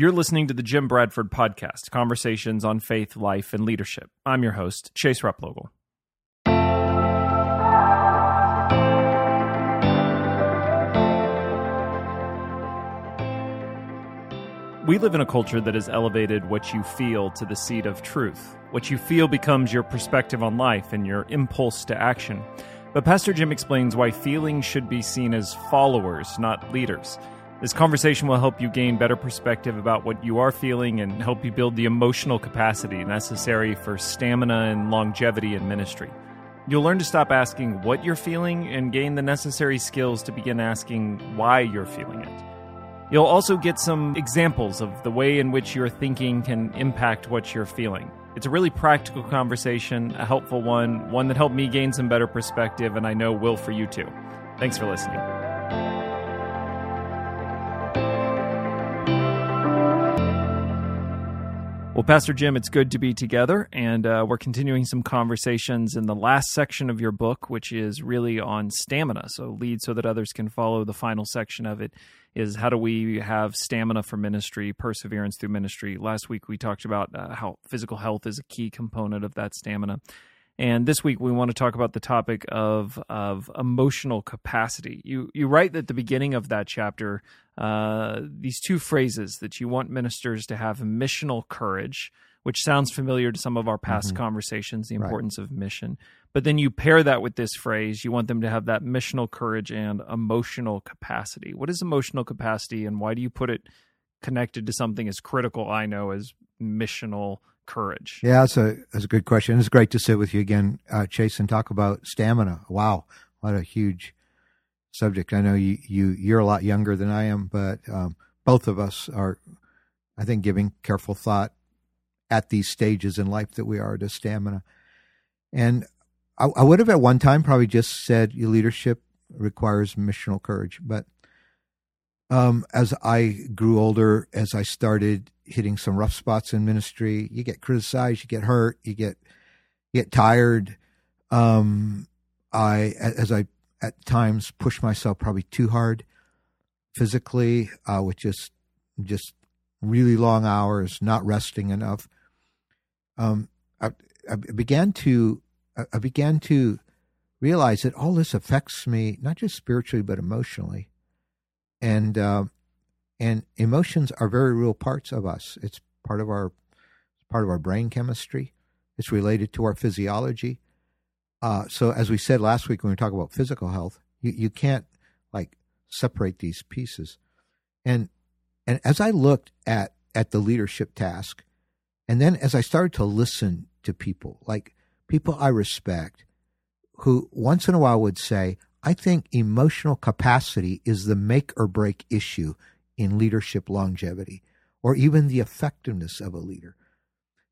You're listening to the Jim Bradford Podcast, conversations on faith, life, and leadership. I'm your host, Chase Replogle. We live in a culture that has elevated what you feel to the seat of truth. What you feel becomes your perspective on life and your impulse to action. But Pastor Jim explains why feelings should be seen as followers, not leaders. This conversation will help you gain better perspective about what you are feeling and help you build the emotional capacity necessary for stamina and longevity in ministry. You'll learn to stop asking what you're feeling and gain the necessary skills to begin asking why you're feeling it. You'll also get some examples of the way in which your thinking can impact what you're feeling. It's a really practical conversation, a helpful one, one that helped me gain some better perspective, and I know will for you too. Thanks for listening. Well, Pastor Jim, it's good to be together, and uh, we're continuing some conversations in the last section of your book, which is really on stamina. So, lead so that others can follow. The final section of it is how do we have stamina for ministry, perseverance through ministry. Last week we talked about uh, how physical health is a key component of that stamina. And this week we want to talk about the topic of of emotional capacity. You you write at the beginning of that chapter uh, these two phrases that you want ministers to have missional courage, which sounds familiar to some of our past mm-hmm. conversations, the importance right. of mission. But then you pair that with this phrase, you want them to have that missional courage and emotional capacity. What is emotional capacity and why do you put it connected to something as critical I know as missional courage? Yeah, that's a that's a good question. It's great to sit with you again, uh, Chase, and talk about stamina. Wow, what a huge subject. I know you you you're a lot younger than I am, but um, both of us are, I think, giving careful thought at these stages in life that we are to stamina. And I, I would have at one time probably just said your leadership requires missional courage, but um, as I grew older, as I started hitting some rough spots in ministry. You get criticized, you get hurt, you get you get tired. Um, I as I at times push myself probably too hard physically uh, with just just really long hours, not resting enough. Um, I, I began to I began to realize that all this affects me not just spiritually but emotionally, and uh, and emotions are very real parts of us. It's part of our part of our brain chemistry. It's related to our physiology. Uh, so, as we said last week when we talk about physical health, you, you can't like separate these pieces. And and as I looked at at the leadership task, and then as I started to listen to people, like people I respect, who once in a while would say, "I think emotional capacity is the make or break issue in leadership longevity or even the effectiveness of a leader.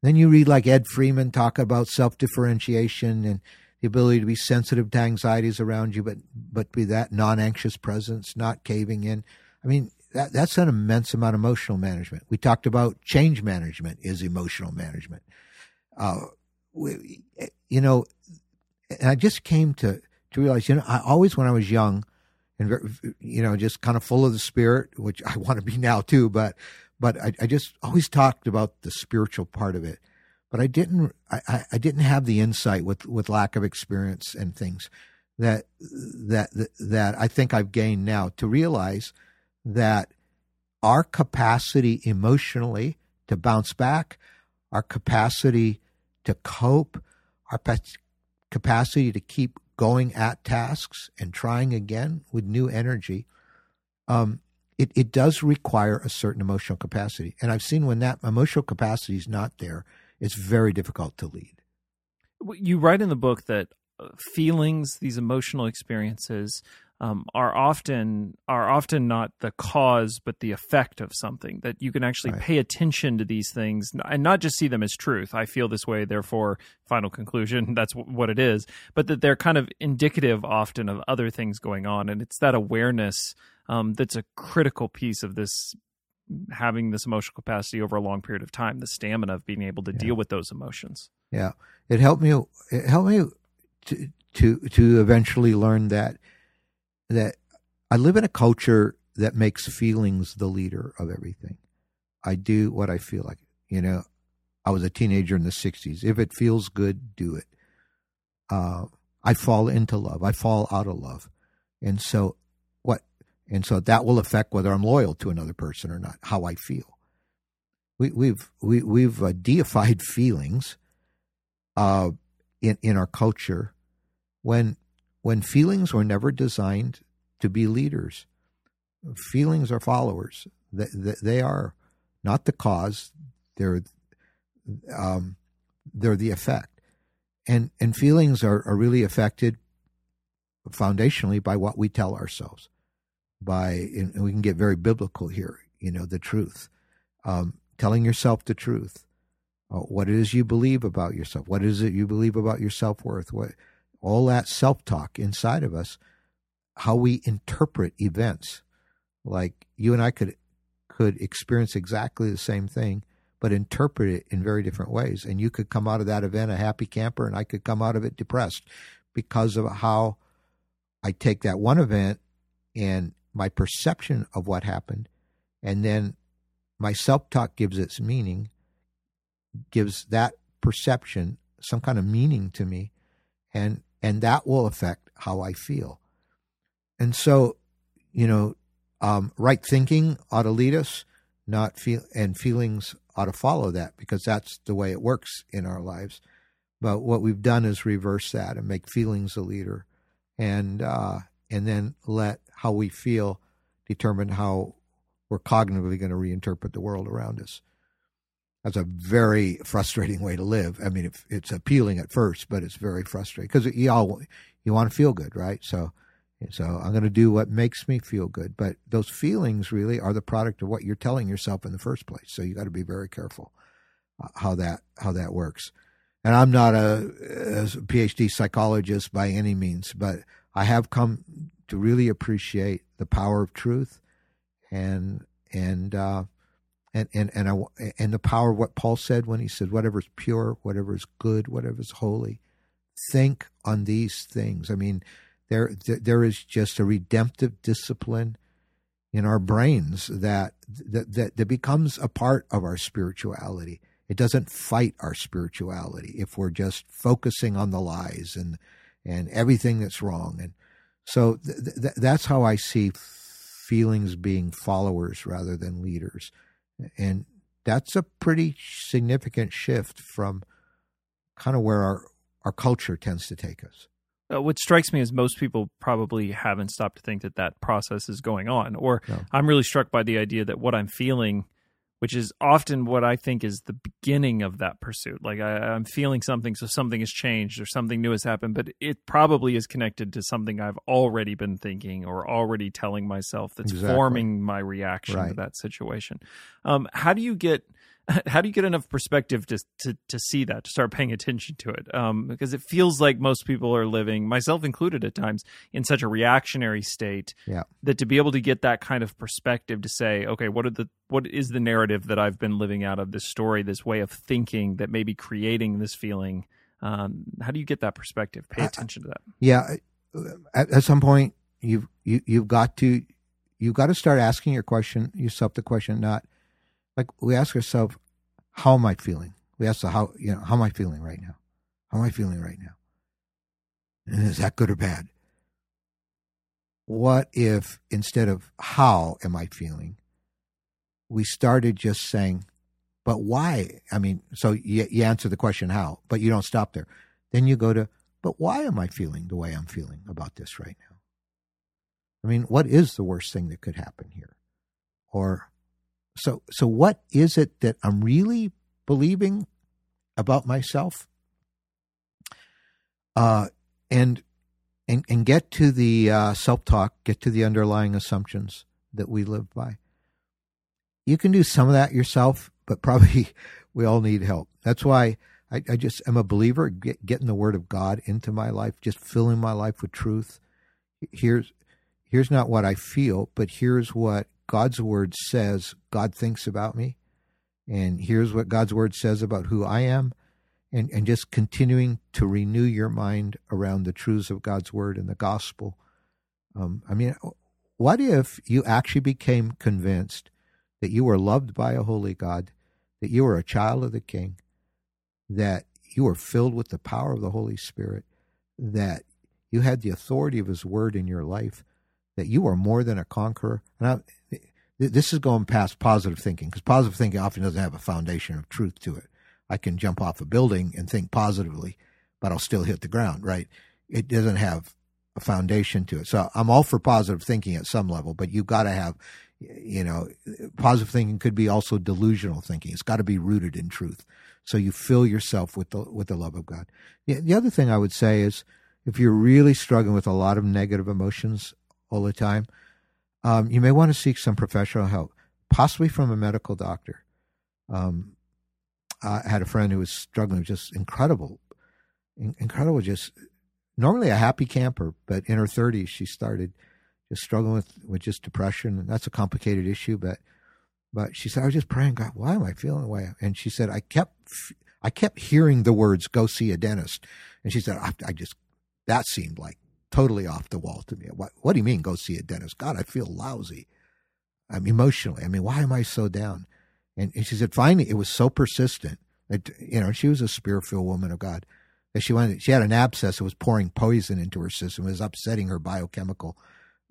Then you read like Ed Friedman talk about self differentiation and the ability to be sensitive to anxieties around you, but but be that non anxious presence, not caving in. I mean, that that's an immense amount of emotional management. We talked about change management is emotional management. Uh, we, you know, and I just came to to realize, you know, I always when I was young, and you know just kind of full of the spirit which i want to be now too but but I, I, just always talked about the spiritual part of it. But i didn't I, I didn't have the insight with with lack of experience and things that that that i think i've gained now to realize that our capacity emotionally to bounce back our capacity to cope our capacity to keep going at tasks and trying again with new energy, um, it, it does require a certain emotional capacity. And I've seen when that emotional capacity is not there, it's very difficult to lead. You write in the book that uh, feelings, these emotional experiences, um, are often are often not the cause but the effect of something that you can actually right. pay attention to these things and not just see them as truth i feel this way therefore final conclusion that's w- what it is but that they're kind of indicative often of other things going on and it's that awareness um, that's a critical piece of this having this emotional capacity over a long period of time the stamina of being able to yeah. deal with those emotions yeah it helped me it helped me to to to eventually learn that that I live in a culture that makes feelings the leader of everything. I do what I feel like. You know, I was a teenager in the 60s. If it feels good, do it. Uh, I fall into love. I fall out of love. And so what and so that will affect whether I'm loyal to another person or not, how I feel. We, we've we, we've uh, deified feelings uh, in in our culture when when feelings were never designed to be leaders. Feelings are followers. They, they are not the cause. They're um, they're the effect, and and feelings are, are really affected foundationally by what we tell ourselves. By and we can get very biblical here. You know the truth, um, telling yourself the truth, uh, what it is you believe about yourself, what is it you believe about your self worth, what all that self talk inside of us, how we interpret events. Like you and I could could experience exactly the same thing, but interpret it in very different ways. And you could come out of that event a happy camper, and I could come out of it depressed because of how I take that one event and my perception of what happened, and then my self talk gives its meaning, gives that perception some kind of meaning to me, and and that will affect how I feel. And so, you know, um, right thinking ought to lead us, not feel, and feelings ought to follow that because that's the way it works in our lives. But what we've done is reverse that and make feelings a leader, and uh, and then let how we feel determine how we're cognitively going to reinterpret the world around us. That's a very frustrating way to live. I mean, it's appealing at first, but it's very frustrating because you all you want to feel good, right? So, so I'm going to do what makes me feel good. But those feelings really are the product of what you're telling yourself in the first place. So you got to be very careful uh, how that how that works. And I'm not a, a PhD psychologist by any means, but I have come to really appreciate the power of truth and and uh, and and and, I, and the power of what Paul said when he said, "Whatever is pure, whatever is good, whatever is holy, think on these things." I mean, there there is just a redemptive discipline in our brains that that that, that becomes a part of our spirituality. It doesn't fight our spirituality if we're just focusing on the lies and and everything that's wrong. And so th- th- that's how I see feelings being followers rather than leaders. And that's a pretty significant shift from kind of where our, our culture tends to take us. Uh, what strikes me is most people probably haven't stopped to think that that process is going on. Or no. I'm really struck by the idea that what I'm feeling which is often what I think is the beginning of that pursuit. Like I, am feeling something, so something has changed or something new has happened, but it probably is connected to something I've already been thinking or already telling myself that's exactly. forming my reaction right. to that situation. Um, how do you get how do you get enough perspective to to to see that to start paying attention to it? Um, because it feels like most people are living myself included at times in such a reactionary state yeah. that to be able to get that kind of perspective to say okay what are the what is the narrative that I've been living out of this story this way of thinking that may be creating this feeling um, how do you get that perspective? Pay attention to that. Yeah at, at some point you've you, you've got to you've got to start asking your question yourself the question not like we ask ourselves, how am I feeling? We ask the how you know, how am I feeling right now? How am I feeling right now? And is that good or bad? What if instead of how am I feeling, we started just saying, but why? I mean, so you, you answer the question how, but you don't stop there. Then you go to, but why am I feeling the way I'm feeling about this right now? I mean, what is the worst thing that could happen here? Or so so what is it that I'm really believing about myself? Uh, and and and get to the uh, self talk, get to the underlying assumptions that we live by. You can do some of that yourself, but probably we all need help. That's why I, I just am a believer, get, getting the Word of God into my life, just filling my life with truth. Here's here's not what I feel, but here's what God's word says God thinks about me, and here's what God's word says about who I am, and, and just continuing to renew your mind around the truths of God's word and the gospel. Um, I mean, what if you actually became convinced that you are loved by a holy God, that you are a child of the King, that you are filled with the power of the Holy Spirit, that you had the authority of His Word in your life, that you are more than a conqueror. And this is going past positive thinking because positive thinking often doesn't have a foundation of truth to it. I can jump off a building and think positively, but I'll still hit the ground, right? It doesn't have a foundation to it. So I'm all for positive thinking at some level, but you've got to have, you know, positive thinking could be also delusional thinking. It's got to be rooted in truth. So you fill yourself with the with the love of God. The, the other thing I would say is if you're really struggling with a lot of negative emotions all the time, um, you may want to seek some professional help, possibly from a medical doctor. Um, I had a friend who was struggling just incredible, incredible, just normally a happy camper, but in her 30s, she started just struggling with, with just depression. And that's a complicated issue, but, but she said, I was just praying, God, why am I feeling the way? And she said, I kept, I kept hearing the words, go see a dentist. And she said, I, I just, that seemed like totally off the wall to me. What, what do you mean go see a dentist? God, I feel lousy. I'm emotionally. I mean, why am I so down? And, and she said, finally, it was so persistent that, you know, she was a spirit filled woman of God she wanted she had an abscess that was pouring poison into her system, it was upsetting her biochemical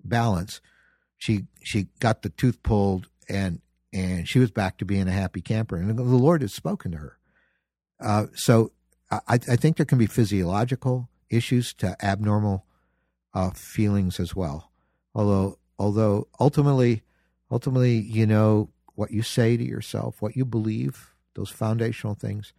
balance. She she got the tooth pulled and and she was back to being a happy camper, and the Lord has spoken to her. Uh, so I, I think there can be physiological issues to abnormal uh, feelings as well. Although although ultimately ultimately you know what you say to yourself, what you believe, those foundational things.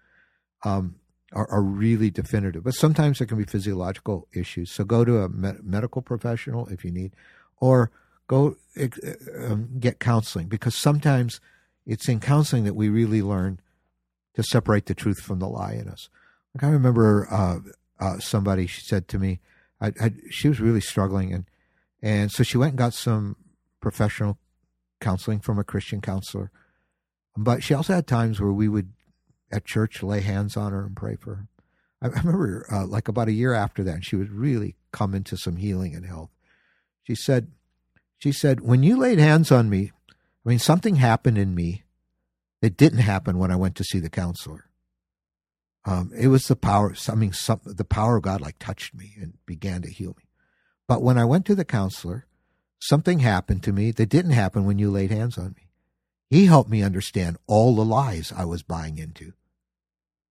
Um, are, are really definitive. But sometimes there can be physiological issues. So go to a med- medical professional if you need, or go um, get counseling because sometimes it's in counseling that we really learn to separate the truth from the lie in us. Like I remember uh, uh, somebody she said to me, I, I, she was really struggling, and and so she went and got some professional counseling from a Christian counselor. But she also had times where we would at church lay hands on her and pray for her. I, remember uh, like about a year after that, she would really come into some healing and health. She said, she said, when you laid hands on me, I mean, something happened in me that didn't happen when I went to see the counselor. Um, it was the power, mean, some, the power of God like touched me and began to heal me. But when I went to the counselor, something happened to me that didn't happen when you laid hands on me. He helped me understand all the lies I was buying into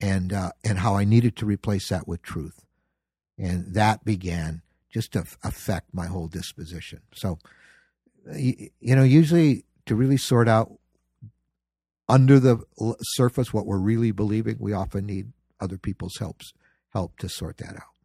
and uh, and how I needed to replace that with truth, and that began just to affect my whole disposition. So, you, you know, usually to really sort out under the surface what we're really believing, we often need other people's helps help to sort that out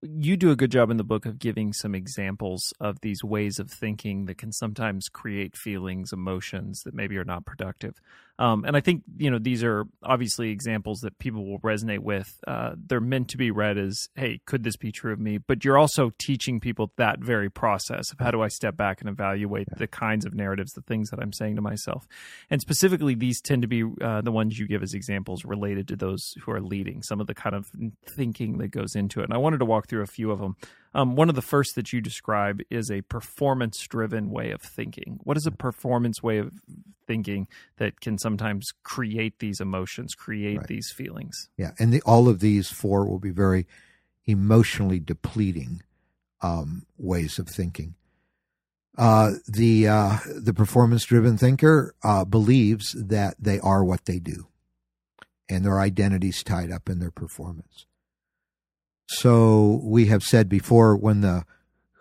you do a good job in the book of giving some examples of these ways of thinking that can sometimes create feelings, emotions that maybe are not productive. Um, and I think you know these are obviously examples that people will resonate with. Uh, they're meant to be read as, "Hey, could this be true of me?" But you're also teaching people that very process of how do I step back and evaluate the kinds of narratives, the things that I'm saying to myself. And specifically, these tend to be uh, the ones you give as examples related to those who are leading. Some of the kind of thinking that goes into it. And I wanted to walk through a few of them. Um, one of the first that you describe is a performance driven way of thinking. What is a performance way of thinking that can sometimes create these emotions, create right. these feelings? Yeah. And the, all of these four will be very emotionally depleting um, ways of thinking. Uh, the uh, the performance driven thinker uh, believes that they are what they do, and their identities tied up in their performance. So we have said before when the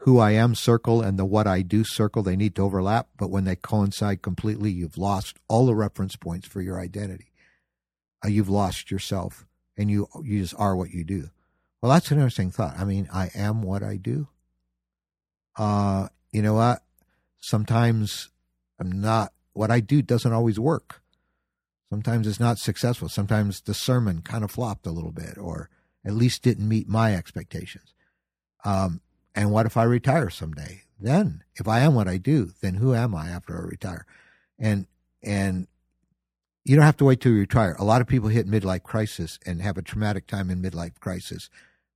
who I am circle and the what I do circle, they need to overlap, but when they coincide completely, you've lost all the reference points for your identity. Uh, you've lost yourself and you you just are what you do. Well, that's an interesting thought. I mean, I am what I do. Uh, you know what? Sometimes I'm not what I do doesn't always work. Sometimes it's not successful. Sometimes the sermon kind of flopped a little bit or at least didn't meet my expectations. Um, and what if I retire someday? Then, if I am what I do, then who am I after I retire? And and you don't have to wait till you retire. A lot of people hit midlife crisis and have a traumatic time in midlife crisis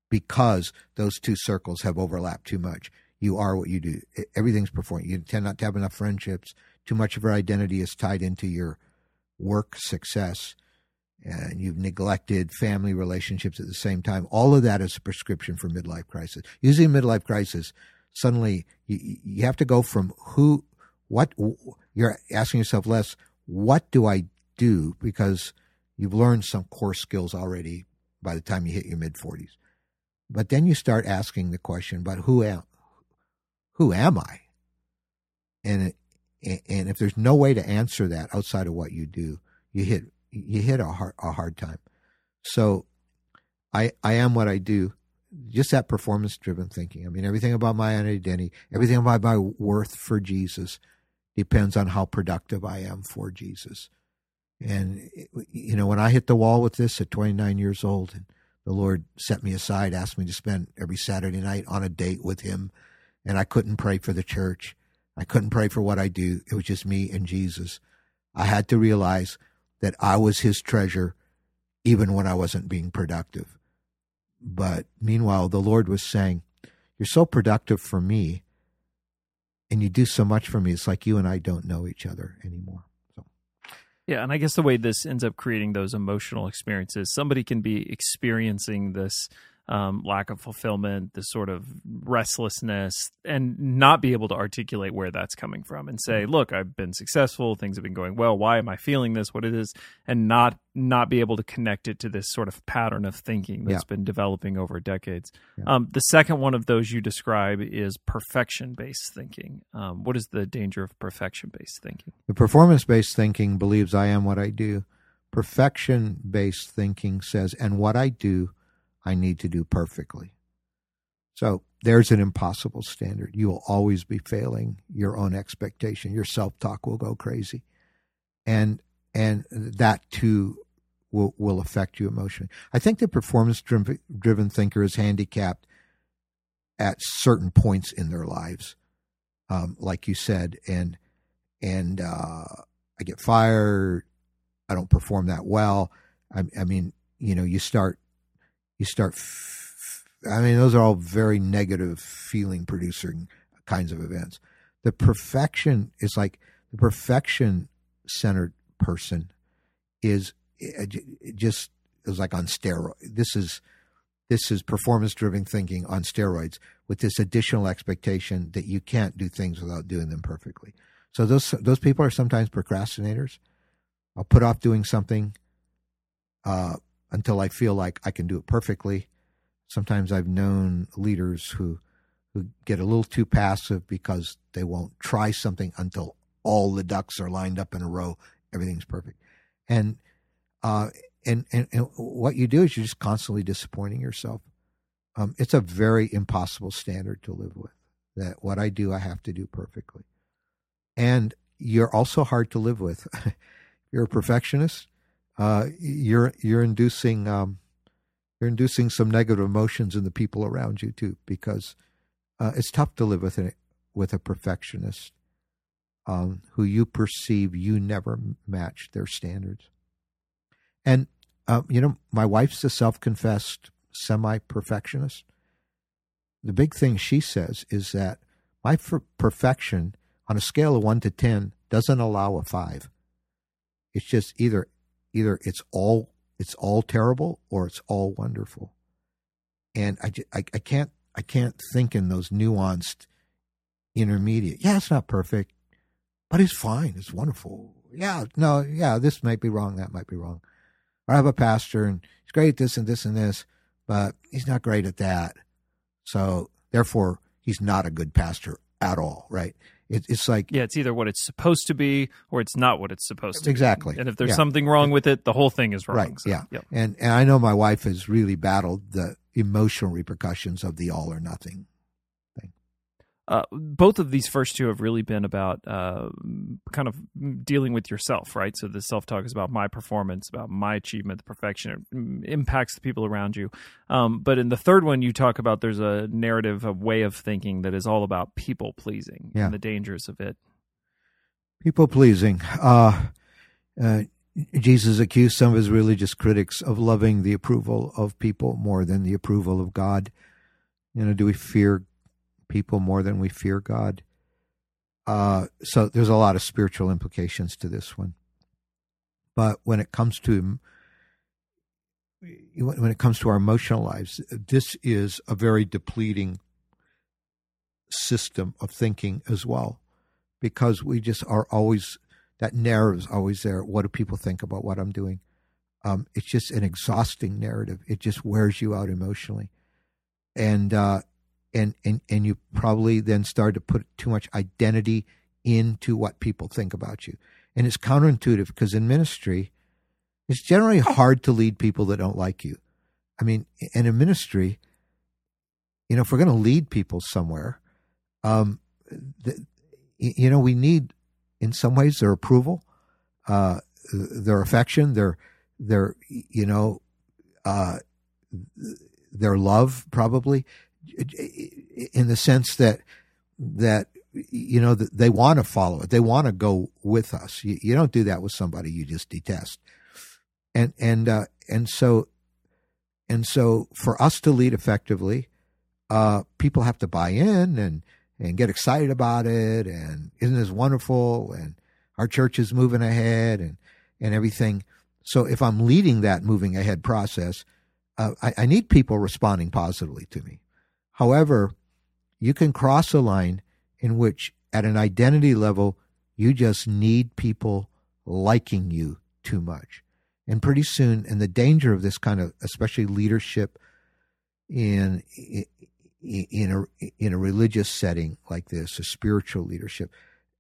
because those two circles have overlapped too much. You are what you do. Everything's performing. You tend not to have enough friendships, too much of your identity is tied into your work success, and you've neglected family relationships at the same time. All of that is a prescription for midlife crisis. Usually, midlife crisis, suddenly you, you have to go from who, what, you're asking yourself less, what do I do? Because you've learned some core skills already by the time you hit your mid 40s. But then you start asking the question, but who am, who am I? And and if there's no way to answer that outside of what you do, you hit you hit a hard a hard time. So, I I am what I do. Just that performance driven thinking. I mean, everything about my identity, everything about my worth for Jesus, depends on how productive I am for Jesus. And you know, when I hit the wall with this at 29 years old, and the Lord set me aside, asked me to spend every Saturday night on a date with Him, and I couldn't pray for the church. I couldn't pray for what I do. It was just me and Jesus. I had to realize that I was his treasure even when I wasn't being productive. But meanwhile, the Lord was saying, You're so productive for me, and you do so much for me. It's like you and I don't know each other anymore. So. Yeah, and I guess the way this ends up creating those emotional experiences, somebody can be experiencing this um, lack of fulfillment, this sort of restlessness, and not be able to articulate where that's coming from and say, mm-hmm. "Look, I've been successful, things have been going well. Why am I feeling this? What it is?" And not not be able to connect it to this sort of pattern of thinking that's yeah. been developing over decades. Yeah. Um, the second one of those you describe is perfection based thinking. Um, what is the danger of perfection based thinking? The performance based thinking believes I am what I do. Perfection based thinking says, and what I do I need to do perfectly. So there's an impossible standard. You will always be failing your own expectation. Your self talk will go crazy. And and that too will will affect you emotionally. I think the performance driven thinker is handicapped at certain points in their lives, um, like you said, and and uh, I get fired. I don't perform that well. I, I mean, you know, you start you start. F- I mean, those are all very negative feeling producing kinds of events. The perfection is like the perfection centered person is just is like on steroid. This is this is performance driven thinking on steroids with this additional expectation that you can't do things without doing them perfectly. So those those people are sometimes procrastinators. I'll put off doing something uh, until I feel like I can do it perfectly. Sometimes I've known leaders who who get a little too passive because they won't try something until all the ducks are lined up in a row, everything's perfect. And uh, and, and, and what you do is you're just constantly disappointing yourself. Um, it's a very impossible standard to live with. That what I do, I have to do perfectly, and you're also hard to live with. you're a perfectionist uh, you're you're inducing um, you're inducing some negative emotions in the people around you too, because uh, it's tough to live with a with a perfectionist um, who you perceive you never match their standards. And uh, you know, my wife's a self-confessed semi-perfectionist. The big thing she says is that my perfection on a scale of one to ten doesn't allow a five. It's just either either it's all it's all terrible or it's all wonderful. And I, I, I can't I can't think in those nuanced intermediate. Yeah, it's not perfect, but it's fine. It's wonderful. Yeah, no, yeah, this might be wrong. That might be wrong. I have a pastor and he's great at this and this and this, but he's not great at that. So therefore, he's not a good pastor at all, right? It, it's like yeah, it's either what it's supposed to be or it's not what it's supposed to. Exactly. Be. Exactly. And if there's yeah. something wrong with it, the whole thing is wrong. Right. So, yeah. Yep. And and I know my wife has really battled the emotional repercussions of the all or nothing uh, both of these first two have really been about uh, kind of dealing with yourself, right? So the self talk is about my performance, about my achievement, the perfection. It impacts the people around you. Um, but in the third one, you talk about there's a narrative, a way of thinking that is all about people pleasing yeah. and the dangers of it. People pleasing. Uh, uh, Jesus accused some of his religious critics of loving the approval of people more than the approval of God. You know, do we fear people more than we fear God. Uh, so there's a lot of spiritual implications to this one. But when it comes to when it comes to our emotional lives, this is a very depleting system of thinking as well, because we just are always that narrative is always there. What do people think about what I'm doing? Um, it's just an exhausting narrative. It just wears you out emotionally, and uh, and and and you probably then start to put too much identity into what people think about you, and it's counterintuitive because in ministry, it's generally hard to lead people that don't like you. I mean, in a ministry, you know, if we're going to lead people somewhere, um, the, you know, we need, in some ways, their approval, uh, their affection, their, their, you know, uh, their love, probably, in the sense that that you know they want to follow it, they want to go with us. You, you don't do that with somebody you just detest, and and uh, and so and so for us to lead effectively, uh, people have to buy in and and get excited about it. And isn't this wonderful? And our church is moving ahead and and everything. So if i'm leading that moving ahead process uh, I, I need people responding positively to me however you can cross a line in which at an identity level you just need people liking you too much and pretty soon and the danger of this kind of especially leadership in in a in a religious setting like this, a spiritual leadership,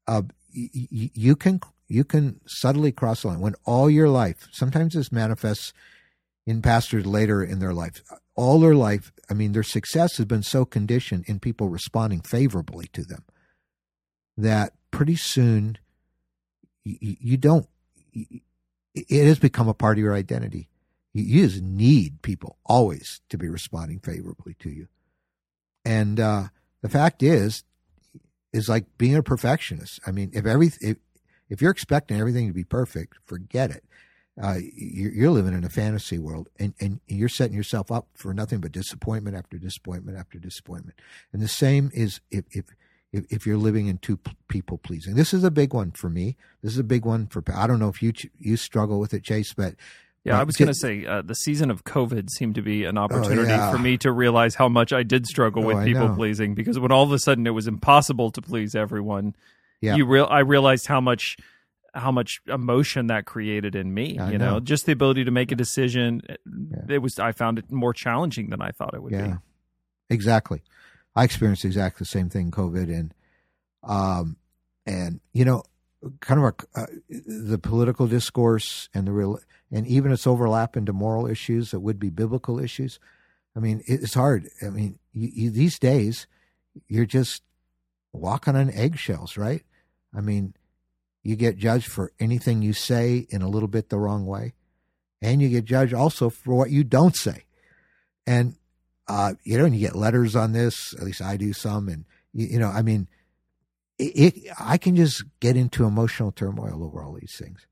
uh, you can you can subtly cross the line when all your life. Sometimes this manifests in pastors later in their life. All their life, I mean, their success has been so conditioned in people responding favorably to them that pretty soon you, you don't. It has become a part of your identity. You just need people always to be responding favorably to you. And uh, the fact is, is like being a perfectionist. I mean, if every if, if you're expecting everything to be perfect, forget it. Uh, you're, living in a fantasy world, and, and you're setting yourself up for nothing but disappointment after disappointment after disappointment. And the same is if if if, if you're living in two people pleasing. This is a big one for me. This is a big one for. I don't know if you you struggle with it, Chase, but yeah, I was going to say uh, the season of COVID seemed to be an oh, opportunity oh, yeah. for me to realize how much I did struggle oh, with people pleasing because when all of a sudden it was impossible to please everyone, yeah. you real I realized how much how much emotion that created in me. I you know. know. just the ability to make a decision. Yeah. It was I found it more challenging than I thought it would yeah. be. Exactly, I experienced exactly the same thing. COVID and um and you know kind of a, uh, the political discourse and the real and even its overlap into moral issues that would be biblical issues. I mean, it's hard. I mean, you, you, these days, you're just walking on eggshells, right? I mean, you get judged for anything you say in a little bit the wrong way, and you get judged also for what you don't say. And uh, you know, and you get letters on this. At least I do some, and you, you know, I mean, it, it, I can just get into emotional turmoil over all these things,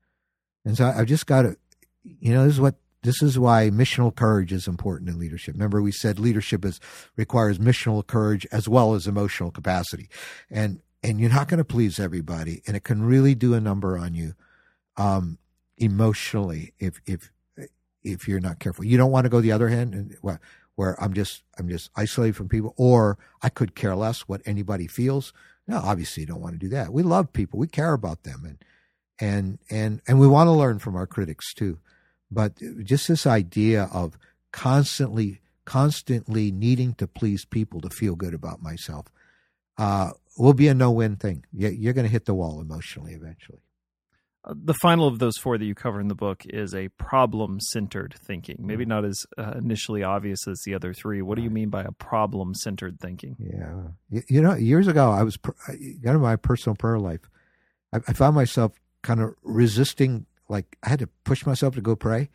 and so I've just got to you know, this is what this is why missional courage is important in leadership. Remember, we said leadership is requires missional courage as well as emotional capacity, and and you're not going to please everybody, and it can really do a number on you, um, emotionally if if if you're not careful. You don't want to go the other hand and where, where I'm just I'm just isolated from people, or I could care less what anybody feels. No, obviously you don't want to do that. We love people, we care about them, and and and and we want to learn from our critics too but just this idea of constantly constantly needing to please people to feel good about myself uh, will be a no-win thing. You're going to hit the wall emotionally eventually. Uh, the final of those four that you cover in the book is a problem-centered thinking. Maybe not as uh, initially obvious as the other three. What do you mean by a problem-centered thinking? Yeah. You, you know years ago i was kind of my personal prayer life I, I found myself kind of resisting like I had to push myself to go pray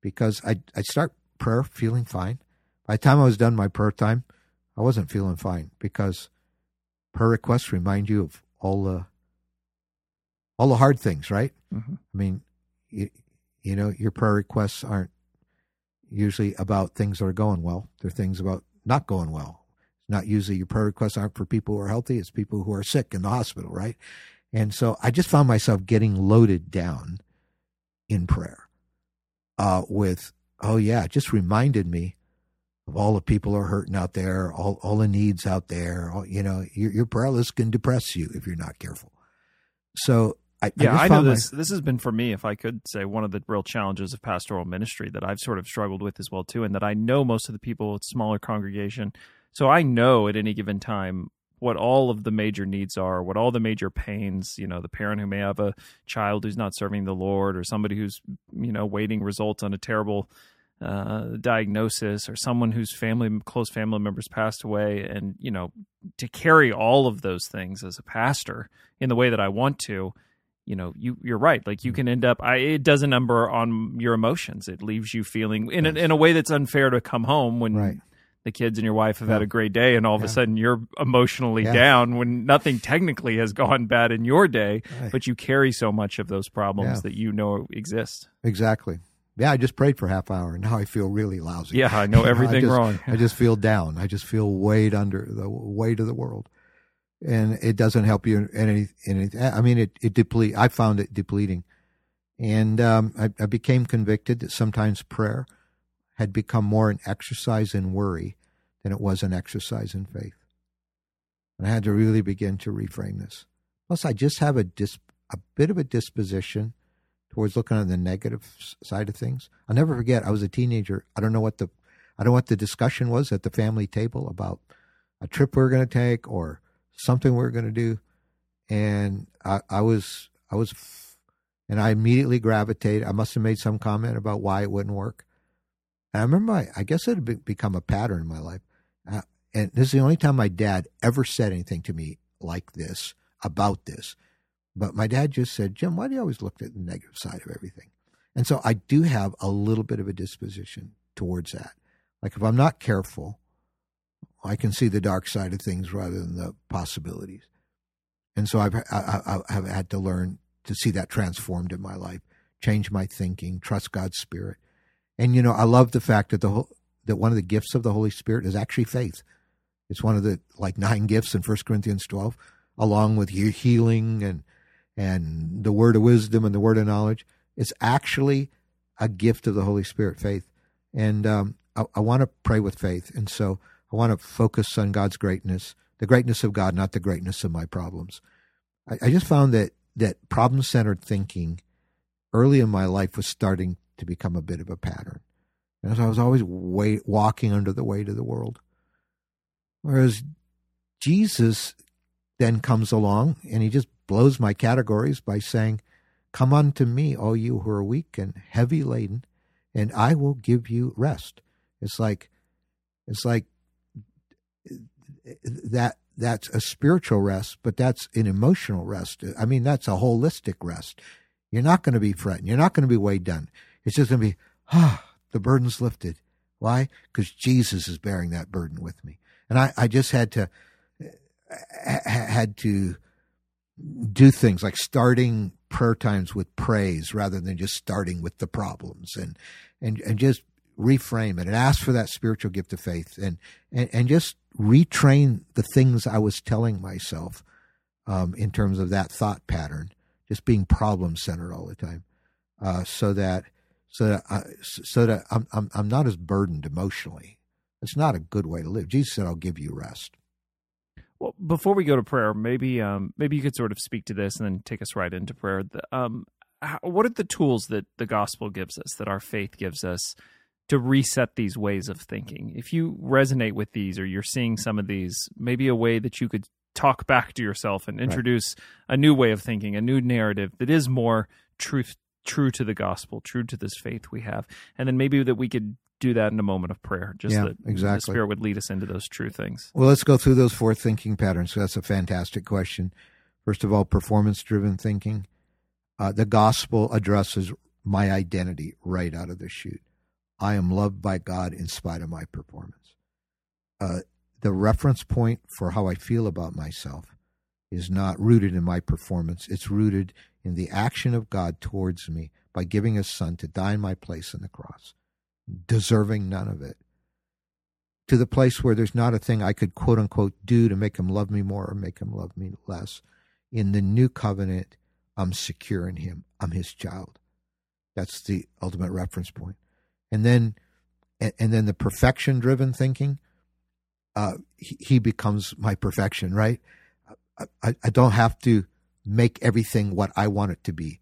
because I I start prayer feeling fine. By the time I was done my prayer time, I wasn't feeling fine because prayer requests remind you of all the all the hard things, right? Mm-hmm. I mean, you, you know, your prayer requests aren't usually about things that are going well. They're things about not going well. It's not usually your prayer requests aren't for people who are healthy, it's people who are sick in the hospital, right? And so I just found myself getting loaded down in prayer uh, with, oh, yeah, it just reminded me of all the people are hurting out there, all, all the needs out there. All, you know, your, your prayer list can depress you if you're not careful. So I, yeah, I, I know this. My... This has been for me, if I could say, one of the real challenges of pastoral ministry that I've sort of struggled with as well too, and that I know most of the people with smaller congregation. So I know at any given time what all of the major needs are, what all the major pains, you know, the parent who may have a child who's not serving the Lord or somebody who's, you know, waiting results on a terrible uh, diagnosis or someone whose family, close family members passed away. And, you know, to carry all of those things as a pastor in the way that I want to, you know, you you're right. Like you mm. can end up, I, it does a number on your emotions. It leaves you feeling in a, in a way that's unfair to come home when right the kids and your wife have yeah. had a great day and all of yeah. a sudden you're emotionally yeah. down when nothing technically has gone bad in your day right. but you carry so much of those problems that you know exist exactly yeah i just prayed for a half hour and now i feel really lousy. Yeah i know everything I just, wrong. I just feel down. I just feel weighed under the weight of the world. And it doesn't help you in any, in any i mean it, it deplete i found it depleting. And um, I, I became convicted that sometimes prayer had become more an exercise in worry than it was an exercise in faith. And I had to really begin to reframe this. Plus, I just have a dis- a bit of a disposition towards looking on the negative side of things. I'll never forget. I was a teenager. I don't know what the I don't know what the discussion was at the family table about a trip we are going to take or something we are going to do, and I, I was I was, and I immediately gravitated. I must have made some comment about why it wouldn't work, and I remember, I, I guess it had become a pattern in my life. Uh, and this is the only time my dad ever said anything to me like this about this. But my dad just said, Jim, why do you always look at the negative side of everything? And so I do have a little bit of a disposition towards that. Like if I'm not careful, I can see the dark side of things rather than the possibilities. And so I've, I, have had to learn to see that transformed in my life, change my thinking, trust God's spirit, and you know, I love the fact that the that one of the gifts of the Holy Spirit is actually faith. It's one of the like nine gifts in 1 Corinthians 12, along with healing and and the word of wisdom and the word of knowledge. It's actually a gift of the Holy Spirit, faith. And um, I, I want to pray with faith, and so I want to focus on God's greatness, the greatness of God, not the greatness of my problems. I, I just found that that problem centered thinking early in my life was starting to become a bit of a pattern. And so I was always wait, walking under the weight of the world. Whereas Jesus then comes along and he just blows my categories by saying, Come unto me, all you who are weak and heavy laden, and I will give you rest. It's like, it's like that. That's a spiritual rest, but that's an emotional rest. I mean, that's a holistic rest. You're not going to be fretting. You're not going to be weighed down. It's just going to be, ah, the burden's lifted. Why? Because Jesus is bearing that burden with me. And I, I just had to, had to do things like starting prayer times with praise rather than just starting with the problems and, and, and just reframe it and ask for that spiritual gift of faith and, and, and just retrain the things I was telling myself um, in terms of that thought pattern, just being problem centered all the time, uh, so that so that I, so that I'm, I'm I'm not as burdened emotionally. It's not a good way to live. Jesus said, "I'll give you rest." Well, before we go to prayer, maybe um, maybe you could sort of speak to this and then take us right into prayer. Um, how, what are the tools that the gospel gives us, that our faith gives us, to reset these ways of thinking? If you resonate with these, or you're seeing some of these, maybe a way that you could talk back to yourself and introduce right. a new way of thinking, a new narrative that is more truth true to the gospel, true to this faith we have. And then maybe that we could do that in a moment of prayer, just yeah, that exactly. the Spirit would lead us into those true things. Well, let's go through those four thinking patterns. So that's a fantastic question. First of all, performance driven thinking. Uh, the gospel addresses my identity right out of the chute. I am loved by God in spite of my performance. Uh, the reference point for how I feel about myself is not rooted in my performance, it's rooted in the action of God towards me by giving his son to die in my place on the cross, deserving none of it. to the place where there's not a thing I could quote unquote do to make him love me more or make him love me less. In the new covenant, I'm secure in him. I'm his child. That's the ultimate reference point. And then, and, then the perfection driven thinking, uh, he, he, becomes my perfection, right? I, I don't have to make everything what I want it to be.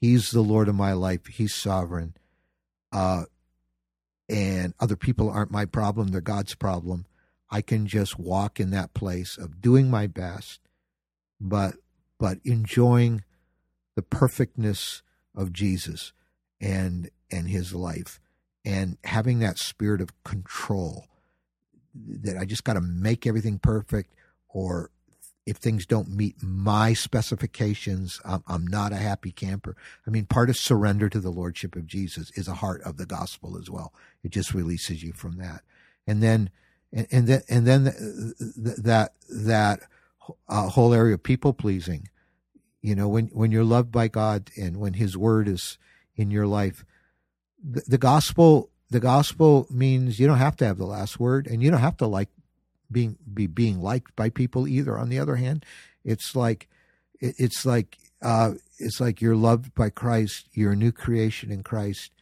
He's the Lord of my life. He's sovereign. Uh, and other people aren't my problem, they're God's problem. I can just walk in that place of doing my best, but but enjoying the perfectness of Jesus and and his life and having that spirit of control that I just got to make everything perfect or if things don't meet my specifications, I'm, I'm, not a happy camper. I mean, part of surrender to the lordship of Jesus is a heart of the gospel as well. It just releases you from that, and then and, and then and then that that uh, whole area of people pleasing. You know, when when you're loved by God and when His word is in your life, the, the gospel the gospel means you don't have to have the last word, and you don't have to like being be being liked by people either. On the other hand, it's like it's like uh, it's like you're loved by Christ. You're a new creation in Christ.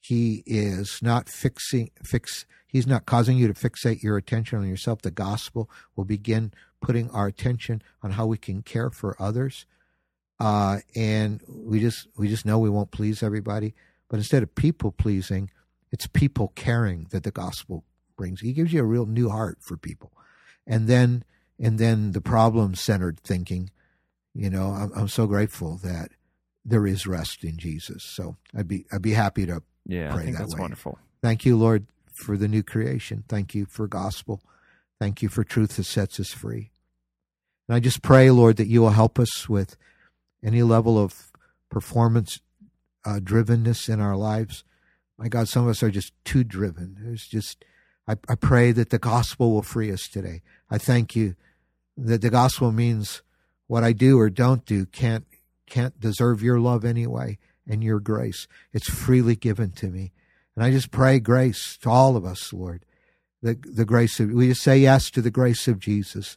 He is not fixing fix. He's not causing you to fixate your attention on yourself. The gospel will begin putting our attention on how we can care for others. Uh, and we just we just know we won't please everybody. But instead of people pleasing, it's people caring that the gospel brings. He gives you a real new heart for people, and then and then the problem centered thinking. You know, I'm, I'm so grateful that there is rest in Jesus. So I'd be I'd be happy to yeah, pray I think that that's way. wonderful. Thank you, Lord, for the new creation. Thank you for gospel. Thank you for truth that sets us free. And I just pray, Lord, that you will help us with any level of performance uh, drivenness in our lives. My God, some of us are just too driven. There's just I, I pray that the gospel will free us today. I thank you that the gospel means what I do or don't do can't can't deserve your love anyway and your grace. It's freely given to me. And I just pray grace to all of us, Lord. The the grace of we just say yes to the grace of Jesus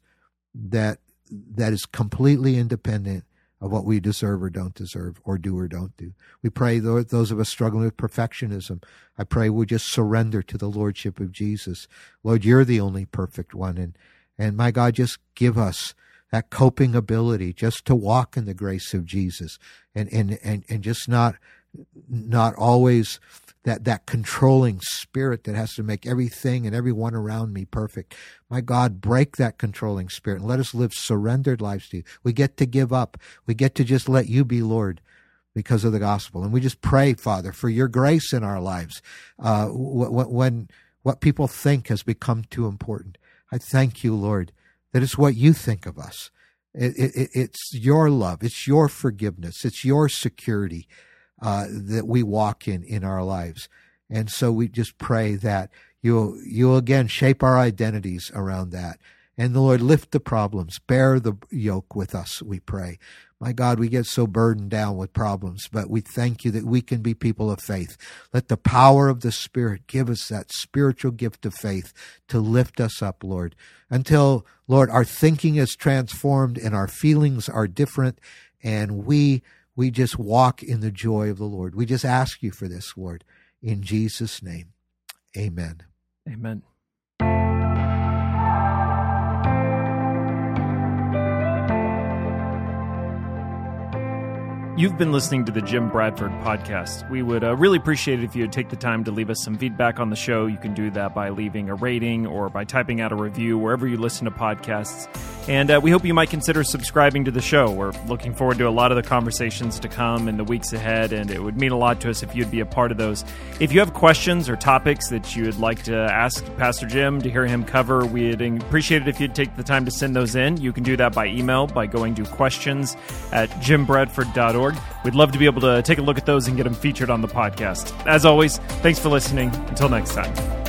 that that is completely independent of what we deserve or don't deserve, or do or don't do. We pray those of us struggling with perfectionism. I pray we just surrender to the lordship of Jesus. Lord, you're the only perfect one, and and my God, just give us that coping ability just to walk in the grace of Jesus, and and and and just not not always that that controlling spirit that has to make everything and everyone around me perfect. My God, break that controlling spirit and let us live surrendered lives to you. We get to give up. We get to just let you be Lord because of the gospel. And we just pray, Father, for your grace in our lives. Uh, when what people think has become too important, I thank you, Lord, that it's what you think of us. It, it, it's your love. It's your forgiveness. It's your security uh, that we walk in in our lives. And so we just pray that you'll you'll again shape our identities around that. And the Lord lift the problems, bear the yoke with us, we pray. My God, we get so burdened down with problems, but we thank you that we can be people of faith. Let the power of the Spirit give us that spiritual gift of faith to lift us up, Lord, until, Lord, our thinking is transformed and our feelings are different and we we just walk in the joy of the Lord. We just ask you for this, Lord, in Jesus' name. Amen. Amen. You've been listening to the Jim Bradford podcast. We would uh, really appreciate it if you would take the time to leave us some feedback on the show. You can do that by leaving a rating or by typing out a review wherever you listen to podcasts. And uh, we hope you might consider subscribing to the show. We're looking forward to a lot of the conversations to come in the weeks ahead, and it would mean a lot to us if you'd be a part of those. If you have questions or topics that you'd like to ask Pastor Jim to hear him cover, we'd appreciate it if you'd take the time to send those in. You can do that by email by going to questions at jimbradford.org. We'd love to be able to take a look at those and get them featured on the podcast. As always, thanks for listening. Until next time.